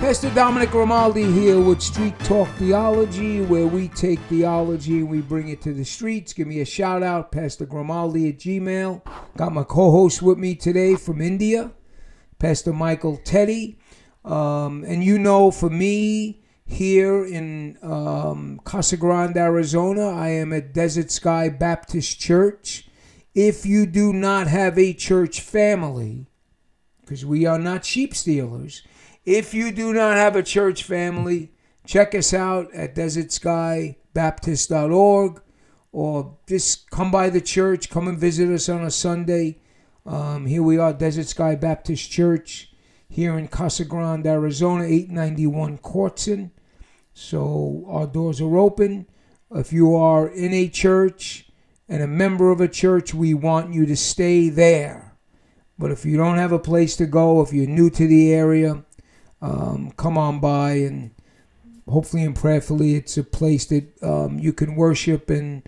Pastor Dominic Grimaldi here with Street Talk Theology, where we take theology and we bring it to the streets. Give me a shout out, Pastor Grimaldi at Gmail. Got my co host with me today from India, Pastor Michael Teddy. Um, and you know, for me, here in um, Casa Grande, Arizona, I am at Desert Sky Baptist Church. If you do not have a church family, because we are not sheep stealers, if you do not have a church family, check us out at desertskybaptist.org or just come by the church, come and visit us on a Sunday. Um, here we are, Desert Sky Baptist Church, here in Casa Grande, Arizona, 891 Corson. So our doors are open. If you are in a church and a member of a church, we want you to stay there. But if you don't have a place to go, if you're new to the area, um, come on by and hopefully and prayerfully it's a place that um, you can worship and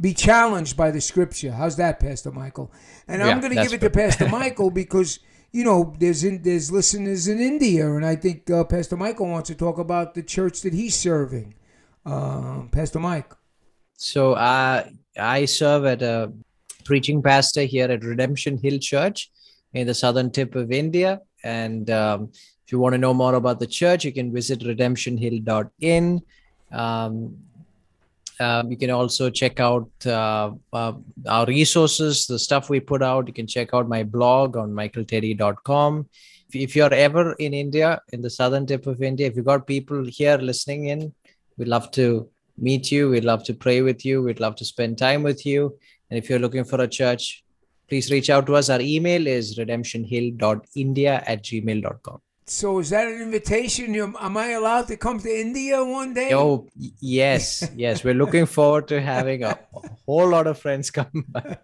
be challenged by the scripture. How's that, Pastor Michael? And Yeah, I'm going to give it to. Pastor Michael because you know there's in, there's listeners in India, and I think uh, Pastor Michael wants to talk about the church that he's serving. Um, Pastor Mike. So uh, I serve at a preaching pastor here at Redemption Hill Church in the southern tip of India. And um, if you want to know more about the church, you can visit redemptionhill.in. Um, um, you can also check out uh, uh, our resources, the stuff we put out. You can check out my blog on michaelteddy.com. If, if you're ever in India, in the southern tip of India, if you've got people here listening in, we'd love to meet you. We'd love to pray with you. We'd love to spend time with you. And if you're looking for a church, please reach out to us. Our email is redemptionhill.india at gmail.com. So is that an invitation? You- Am I allowed to come to India one day? Oh, yes, yes. We're looking forward to having a, a whole lot of friends come by.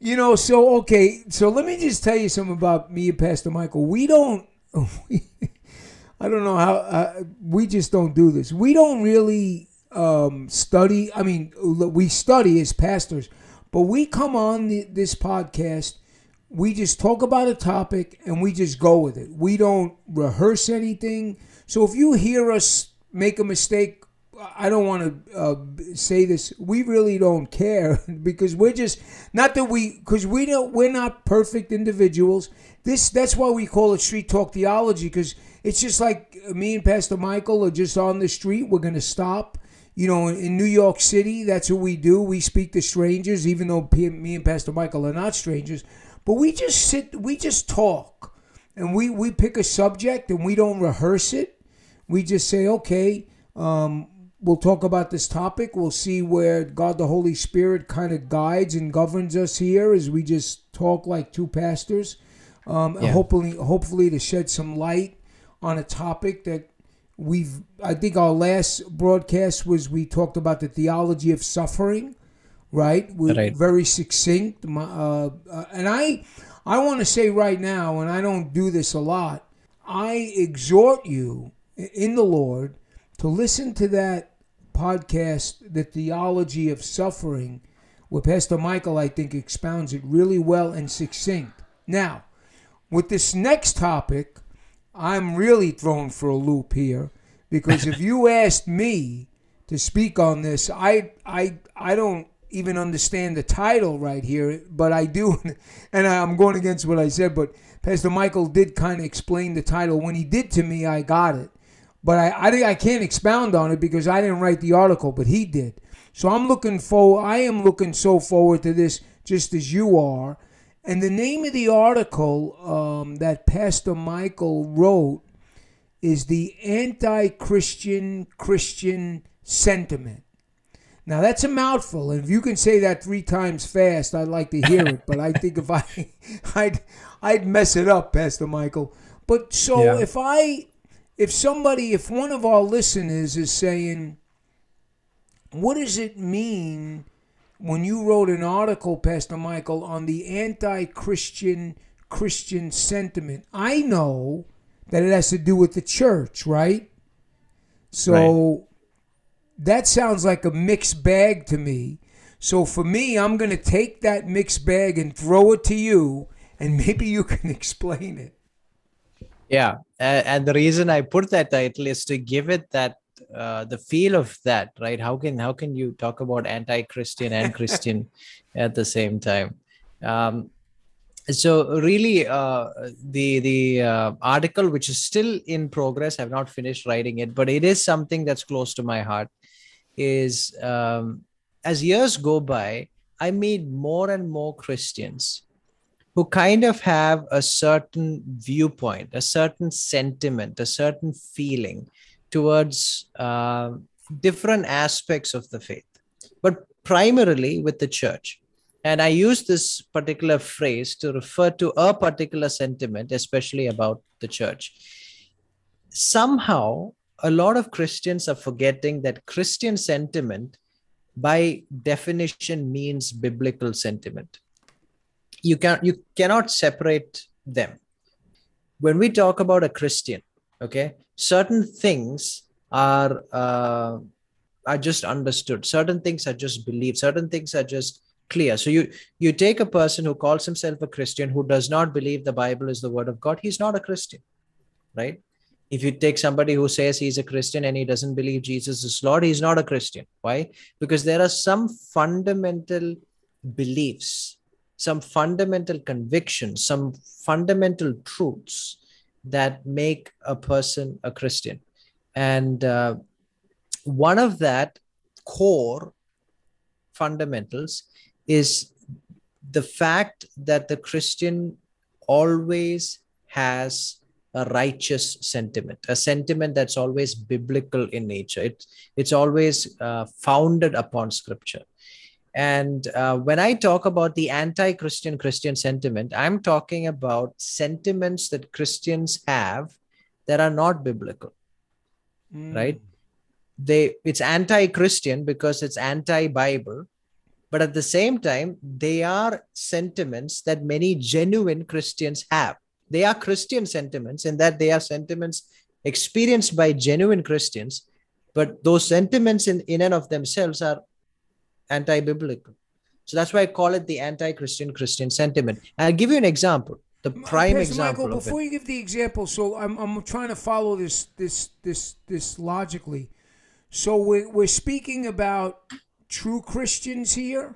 You know, so okay, so let me just tell you something about me and Pastor Michael. We don't, I don't know how, uh, we just don't do this. We don't really um, study. I mean, we study as pastors, but we come on the, this podcast, we just talk about a topic and we just go with it. We don't rehearse anything. So if you hear us make a mistake, I don't want to uh, say this. We really don't care because we're just not that we because we don't we're not perfect individuals. This that's why we call it street talk theology because it's just like me and Pastor Michael are just on the street. We're gonna stop. You know, in, New York City, that's what we do. We speak to strangers, even though me and Pastor Michael are not strangers. But we just sit, we just talk, and we we pick a subject and we don't rehearse it. We just say, okay, um, we'll talk about this topic. We'll see where God the Holy Spirit kind of guides and governs us here as we just talk like two pastors. Um, and Yeah. hopefully, hopefully to shed some light on a topic that we've. I think our last broadcast was we talked about the theology of suffering, right? We Right. very succinct. My, uh, uh, and I, I want to say right now, and I don't do this a lot. I exhort you in the Lord to listen to that podcast, The Theology of Suffering, where Pastor Michael, I think, expounds it really well and succinct. Now, with this next topic, I'm really thrown for a loop here because if you asked me to speak on this, I I I don't even understand the title right here, but I do, and I'm going against what I said. But Pastor Michael did kind of explain the title. When he did to me, I got it, but I I, I can't expound on it because I didn't write the article, but he did. So I'm looking for I am looking so forward to this, just as you are. And the name of the article um, that Pastor Michael wrote is the anti-Christian Christian sentiment. Now that's a mouthful, and if you can say that three times fast, I'd like to hear it. But I think if I, I'd, I'd mess it up, Pastor Michael. But so Yeah. if I, if somebody, if one of our listeners is saying, what does it mean when you wrote an article, Pastor Michael, on the anti-Christian Christian sentiment? I know that it has to do with the church, right? So that sounds like a mixed bag to me. So for me, I'm going to take that mixed bag and throw it to you, and maybe you can explain it. Yeah, and the reason I put that title is to give it that uh, the feel of that, right? How can how can you talk about anti-Christian and Christian at the same time? Um, so really, uh, the the uh, article, which is still in progress, I've not finished writing it, but it is something that's close to my heart. Is um, as years go by, I meet more and more Christians who kind of have a certain viewpoint, a certain sentiment, a certain feeling towards uh, different aspects of the faith, but primarily with the church. And I use this particular phrase to refer to a particular sentiment, especially about the church. Somehow, a lot of Christians are forgetting that Christian sentiment, by definition, means biblical sentiment. You can you cannot separate them. When we talk about a christian okay certain things are uh, are just understood. Certain things are just believed. Certain things are just clear. So you you take a person who calls himself a christian who does not believe the bible is the word of god he's not a christian right if you take somebody who says he's a christian and he doesn't believe jesus is lord he's not a christian why because there are some fundamental beliefs some fundamental convictions, some fundamental truths that make a person a Christian. And uh, one of that core fundamentals is the fact that the Christian always has a righteous sentiment, a sentiment that's always biblical in nature. It, it's always uh, founded upon scripture. And uh, when I talk about the anti Christian Christian sentiment, I'm talking about sentiments that Christians have that are not biblical, Mm. right? They It's anti Christian because it's anti Bible. But at the same time, they are sentiments that many genuine Christians have. They are Christian sentiments in that they are sentiments experienced by genuine Christians, but those sentiments in, in and of themselves are anti-biblical. So that's why I call it the anti-Christian Christian sentiment. I'll give you an example. The prime Pastor example Michael, before you give the example, so I'm, I'm trying to follow this this this this logically. So we're, we're speaking about true Christians here.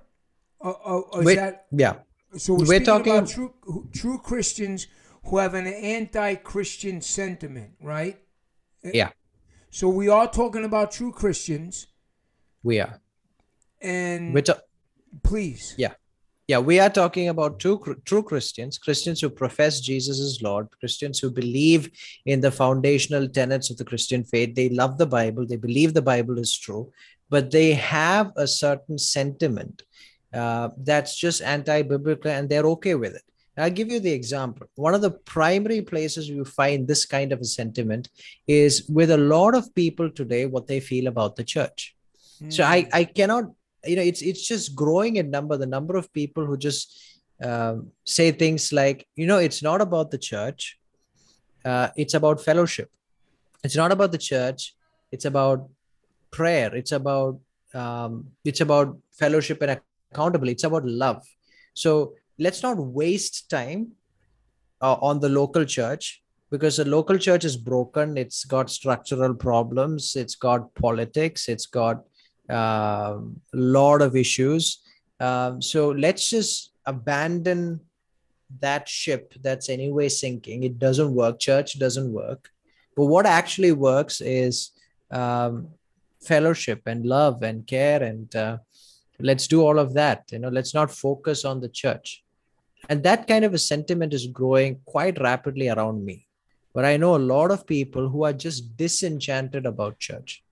Uh, uh, is Wait, that yeah. so? We're, we're talking- about true true Christians who have an anti-Christian sentiment, right? Yeah, So we are talking about true Christians, we are. and We're ta- please, yeah. Yeah, we are talking about true true Christians, Christians who profess Jesus as Lord, Christians who believe in the foundational tenets of the Christian faith. They love the Bible, they believe the Bible is true, but they have a certain sentiment uh, that's just anti-biblical, and they're okay with it. I'll give you the example. One of the primary places you find this kind of a sentiment is with a lot of people today, what they feel about the church. So I, I cannot, you know, it's it's just growing in number. The number of people who just um, say things like, you know, it's not about the church, uh, it's about fellowship. It's not about the church. It's about prayer. It's about um, it's about fellowship and accountability. It's about love. So let's not waste time uh, on the local church because the local church is broken. It's got structural problems. It's got politics. It's got a um, lot of issues. Um, so let's just abandon that ship that's anyway sinking. It doesn't work. Church doesn't work. But what actually works is um, fellowship and love and care and uh, let's do all of that. You know, let's not focus on the church. And that kind of a sentiment is growing quite rapidly around me. But I know a lot of people who are just disenchanted about church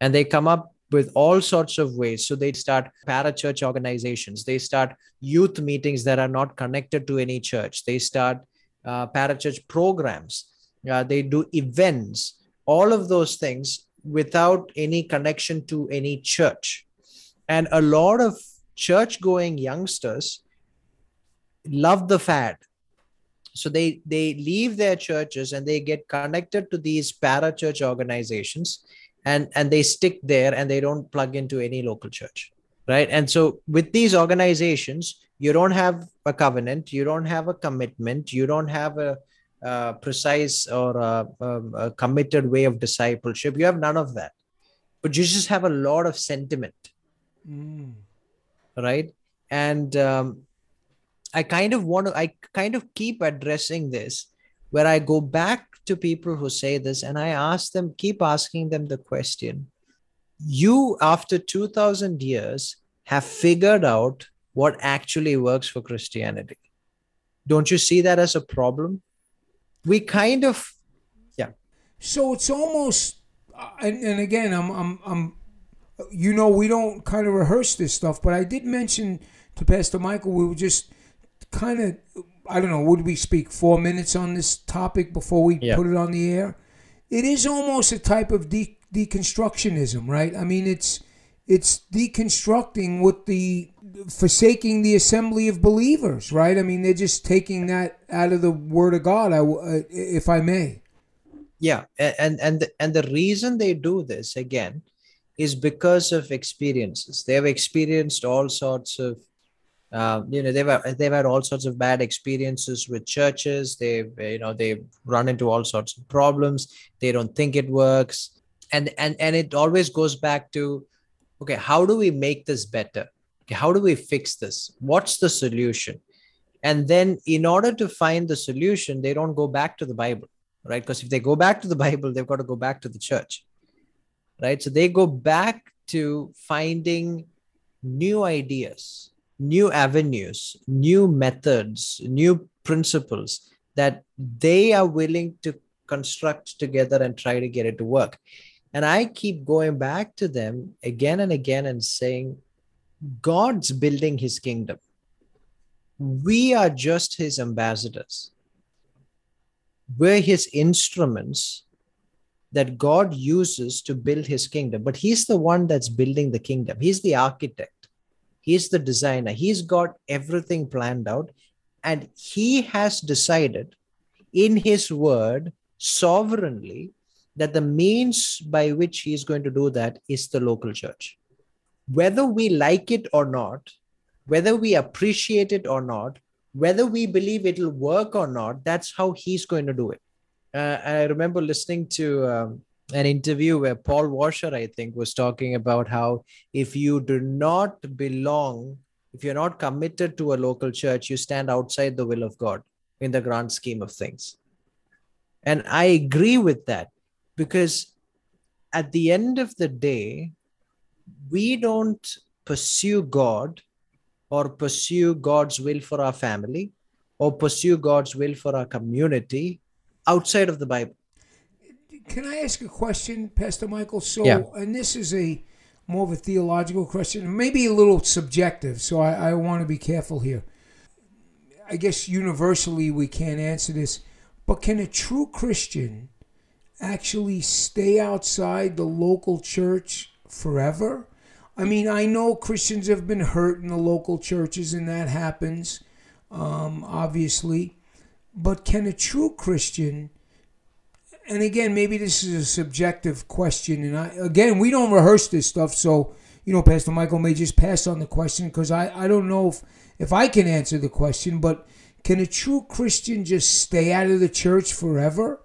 and they come up with all sorts of ways. So they start parachurch organizations, they start youth meetings that are not connected to any church, they start uh, parachurch programs, uh, they do events, all of those things without any connection to any church. And a lot of church going youngsters love the fad. So they, they leave their churches and they get connected to these para church organizations and, and they stick there and they don't plug into any local church. Right. And so with these organizations, you don't have a covenant, you don't have a commitment, you don't have a, uh, precise or a, a, a, committed way of discipleship. You have none of that, but you just have a lot of sentiment, mm. right? And um, I kind of want to, I kind of keep addressing this where I go back to people who say this and I ask them, keep asking them the question you, after 2000 years, have figured out what actually works for Christianity. Don't you see that as a problem? we kind of yeah so it's almost uh, and, and again I'm, I'm i'm you know we don't kind of rehearse this stuff but i did mention to pastor michael we were just kind of i don't know would we speak four minutes on this topic before we yeah. put it on the air it is almost a type of de- deconstructionism right i mean it's it's deconstructing what the forsaking the assembly of believers, right? I mean, they're just taking that out of the Word of God, I, uh, if I may. Yeah, and and the, and the reason they do this again is because of experiences. They have experienced all sorts of, uh, you know, they've they've had all sorts of bad experiences with churches. They've you know they've run into all sorts of problems. They don't think it works, and and and it always goes back to, okay, how do we make this better? okay, how do we fix this? What's the solution? And then, in order to find the solution, they don't go back to the Bible, right? Because if they go back to the Bible, they've got to go back to the church, right? So they go back to finding new ideas, new avenues, new methods, new principles that they are willing to construct together and try to get it to work. And I keep going back to them again and again and saying, God's building his kingdom. We are just his ambassadors. We're his instruments that God uses to build his kingdom. But he's the one that's building the kingdom. He's the architect, he's the designer. He's got everything planned out. And he has decided in his word sovereignly that the means by which he's going to do that is the local church whether we like it or not, whether we appreciate it or not, whether we believe it'll work or not, that's how he's going to do it. Uh, I remember listening to um, an interview where Paul Washer, I think, was talking about how if you do not belong, if you're not committed to a local church, you stand outside the will of God in the grand scheme of things. And I agree with that because at the end of the day, we don't pursue God or pursue God's will for our family or pursue God's will for our community outside of the Bible. Can I ask a question, Pastor Michael? So, yeah. and this is a more of a theological question, maybe a little subjective, so I, I want to be careful here. I guess universally we can't answer this, but can a true Christian actually stay outside the local church forever? I mean, I know Christians have been hurt in the local churches, and that happens, um, obviously. But can a true Christian, and again, maybe this is a subjective question, and I again, we don't rehearse this stuff, so you know, Pastor Michael may just pass on the question because I, I don't know if, if I can answer the question, but can a true Christian just stay out of the church forever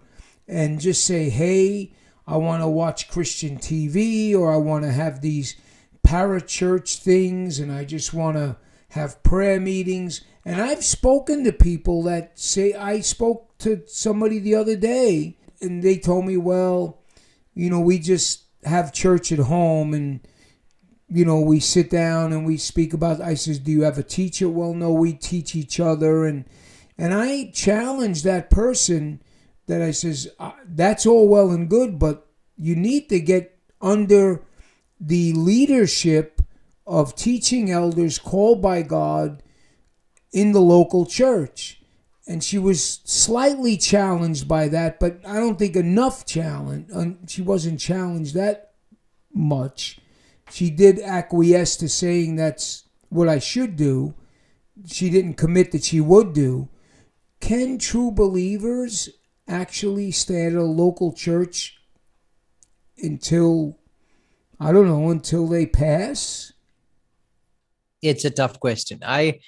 and just say, hey, I want to watch Christian TV or I want to have these parachurch things and I just want to have prayer meetings. And I've spoken to people that say, I spoke to somebody the other day and they told me, well, you know, we just have church at home and, you know, we sit down and we speak about, I says, do you have a teacher? Well, no, we teach each other. And, and I challenge that person that I says, that's all well and good, but you need to get under the leadership of teaching elders called by God in the local church. And she was slightly challenged by that, but I don't think enough challenge. She wasn't challenged that much. She did acquiesce to saying that's what I should do. She didn't commit that she would do. Can true believers actually stay at a local church until I don't know until they pass? It's a tough question. I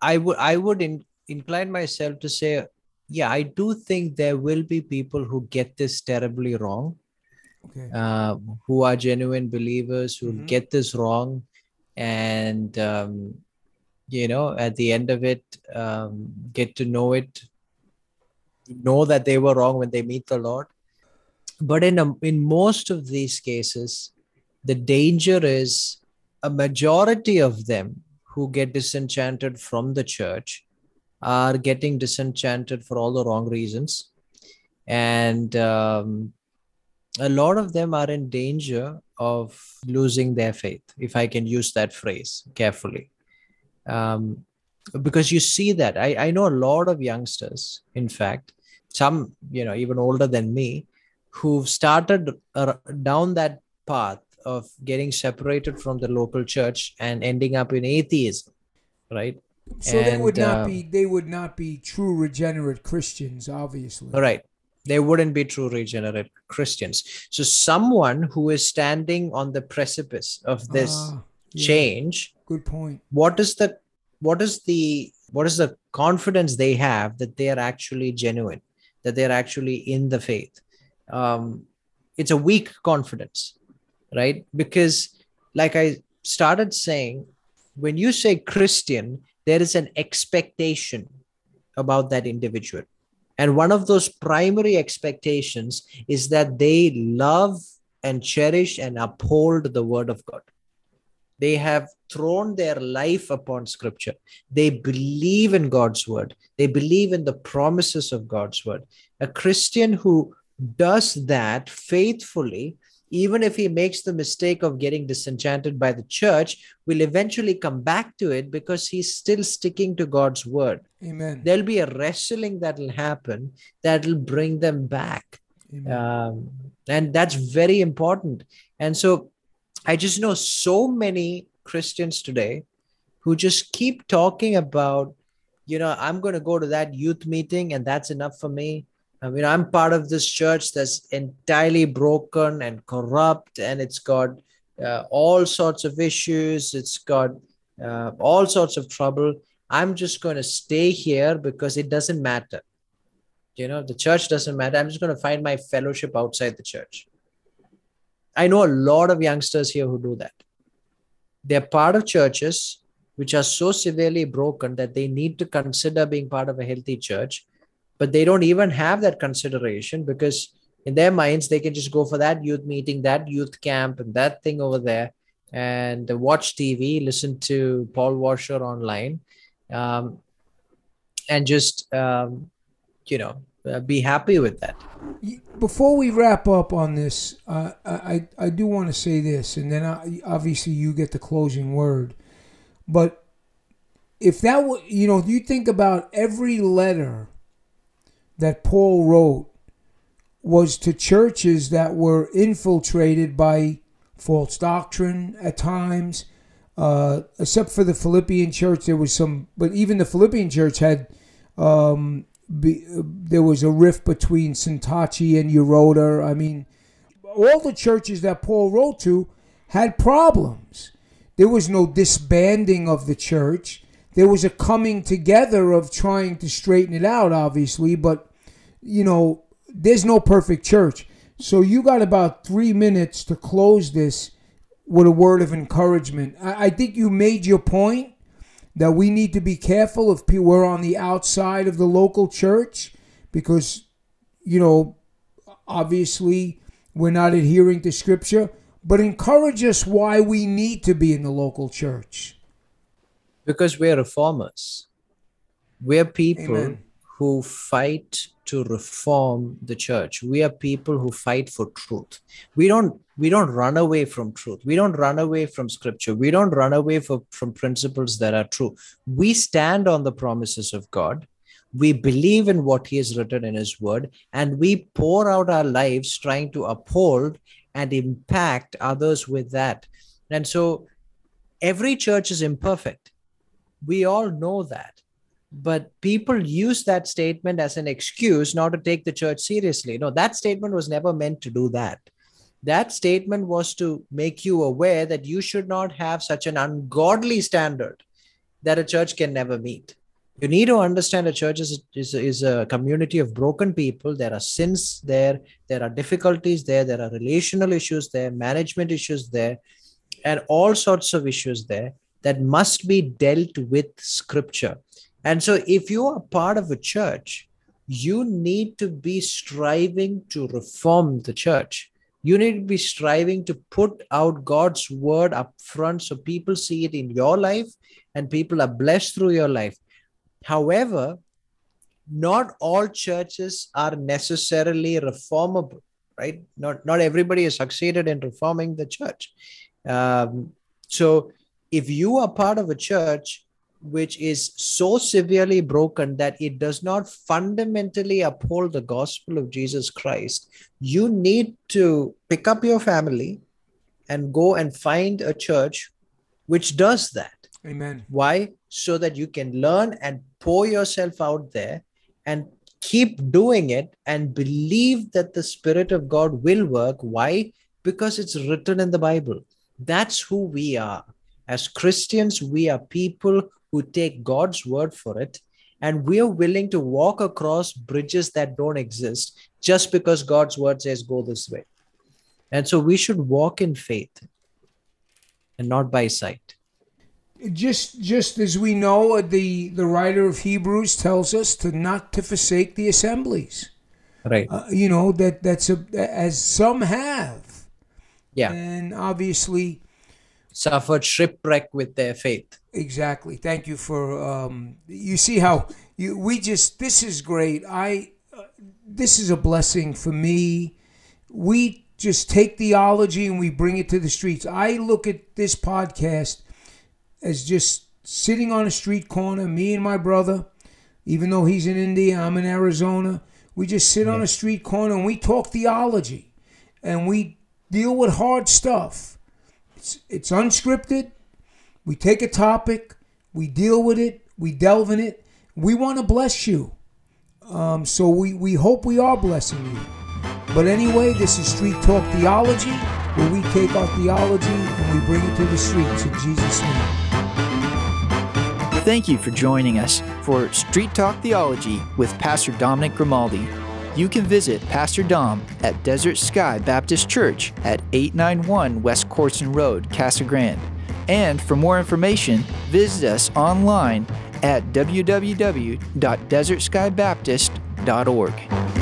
I would I would in, incline myself to say, yeah, I do think there will be people who get this terribly wrong, Okay. uh, who are genuine believers who Mhm. get this wrong, and um, you know, at the end of it, um, get to know it, know that they were wrong when they meet the Lord. But in a, in most of these cases, the danger is a majority of them who get disenchanted from the church are getting disenchanted for all the wrong reasons. And um, a lot of them are in danger of losing their faith if i can use that phrase carefully. Um, because you see that I, I know a lot of youngsters in fact some you know even older than me who've started uh, down that path of getting separated from the local church and ending up in atheism right So they would not uh, be they would not be true regenerate Christians, obviously. right. They wouldn't be true regenerate christians. So someone who is standing on the precipice of this Ah, yeah, change Good point. what is the what is the what is the confidence they have that they are actually genuine that they're actually in the faith? Um, it's a weak confidence right? Because like i started saying when you say christian there is an expectation about that individual. And one of those primary expectations is that they love and cherish and uphold the word of god. They have thrown their life upon scripture. They believe in god's word. They believe in the promises of god's word. A christian who does that faithfully even if he makes the mistake of getting disenchanted by the church will eventually come back to it because he's still sticking to god's word. Amen. there'll be a wrestling that will happen that will bring them back. Um, and that's very important. And so i just know so many christians today who just keep talking about you know i'm going to go to that youth meeting and that's enough for me i mean i'm part of this church that's entirely broken and corrupt and it's got uh, all sorts of issues. It's got uh, all sorts of trouble. I'm just going to stay here because it doesn't matter. You know the church doesn't matter. I'm just going to find my fellowship outside the church. I know a lot of youngsters here who do that. They're part of churches which are so severely broken that they need to consider being part of a healthy church but they don't even have that consideration because in their minds they can just go for that youth meeting that youth camp and that thing over there and watch tv listen to paul washer online um, and just um, you know uh, be happy with that Before we wrap up on this, uh, I I do want to say this, and then I, obviously you get the closing word. But if that would, you know, you think about every letter that Paul wrote was to churches that were infiltrated by false doctrine at times. Uh, except for the Philippian church, there was some, but even the Philippian church had um, be, there was a rift between Syntyche and Euodia. I mean, all the churches that Paul wrote to had problems. There was no disbanding of the church. There was a coming together of trying to straighten it out, obviously, but you know, there's no perfect church. So you got about three minutes to close this with a word of encouragement. I, I think you made your point that we need to be careful if we're on the outside of the local church because, you know, obviously we're not adhering to scripture, but encourage us why we need to be in the local church. because we're reformers we're people Amen. Who fight to reform the church. We are people who fight for truth. We don't we don't run away from truth. We don't run away from scripture. We don't run away for, from principles that are true. We stand on the promises of god. We believe in what he has written in his word and we pour out our lives trying to uphold and impact others with that. And so every church is imperfect. We all know that but people use that statement as an excuse not to take the church seriously. No that statement was never meant to do that. That statement was to make you aware that you should not have such an ungodly standard that a church can never meet. You need to understand a church is, is, is a community of broken people. There are sins there. There are difficulties there. There are relational issues there management issues there and all sorts of issues there that must be dealt with scripture and so if you are part of a church you need to be striving to reform the church you need to be striving to put out god's word up front so people see it in your life and people are blessed through your life However, not all churches are necessarily reformable, right? Not not everybody has succeeded in reforming the church. Um, so, if you are part of a church which is so severely broken that it does not fundamentally uphold the gospel of Jesus Christ, you need to pick up your family and go and find a church which does that. Amen. Why? So that you can learn and pour yourself out there and keep doing it and believe that the Spirit of God will work. Why? Because it's written in the Bible. That's who we are. As Christians, we are people who take God's word for it and we are willing to walk across bridges that don't exist just because God's word says go this way. And so we should walk in faith and not by sight. Just just as we know the the writer of hebrews tells us to not to forsake the assemblies. Right. Uh, you know that that's a, as some have. Yeah. And obviously suffered shipwreck with their faith exactly thank you for um you see how you we just this is great i uh, this is a blessing for me we just take theology and we bring it to the streets i look at this podcast as just sitting on a street corner, me and my brother, even though he's in India, I'm in Arizona. We just sit yeah. on a street corner and we talk theology and we deal with hard stuff. It's, it's unscripted. We take a topic, we deal with it, we delve in it. We want to bless you. Um, so we, we hope we are blessing you. But anyway, this is Street Talk Theology, where we take our theology and we bring it to the streets in Jesus' name. Thank you for joining us for Street Talk Theology with Pastor Dominic Grimaldi. You can visit Pastor Dom at Desert Sky Baptist Church at 891 West Corson Road, Casa Grande. And for more information, visit us online at www.desertskybaptist.org.